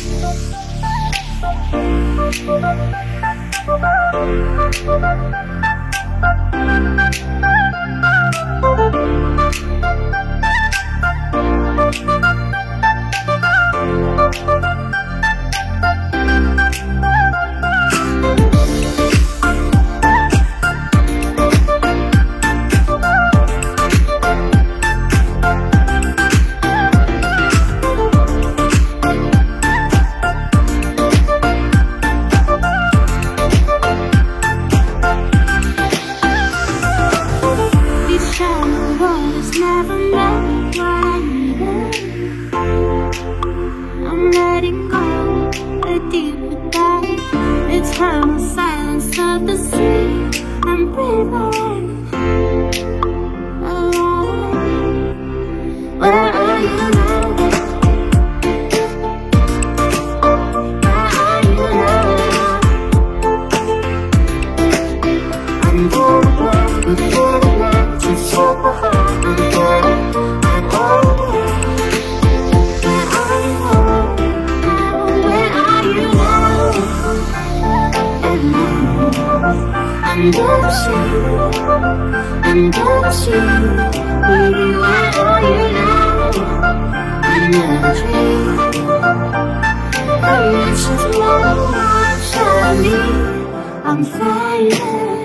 Thank you. Dive. Eternal silence of the sea. I'm breathing now I'm dancing I'm dancing Baby, where are you now? I never dreamed The lights of love shining I'm flying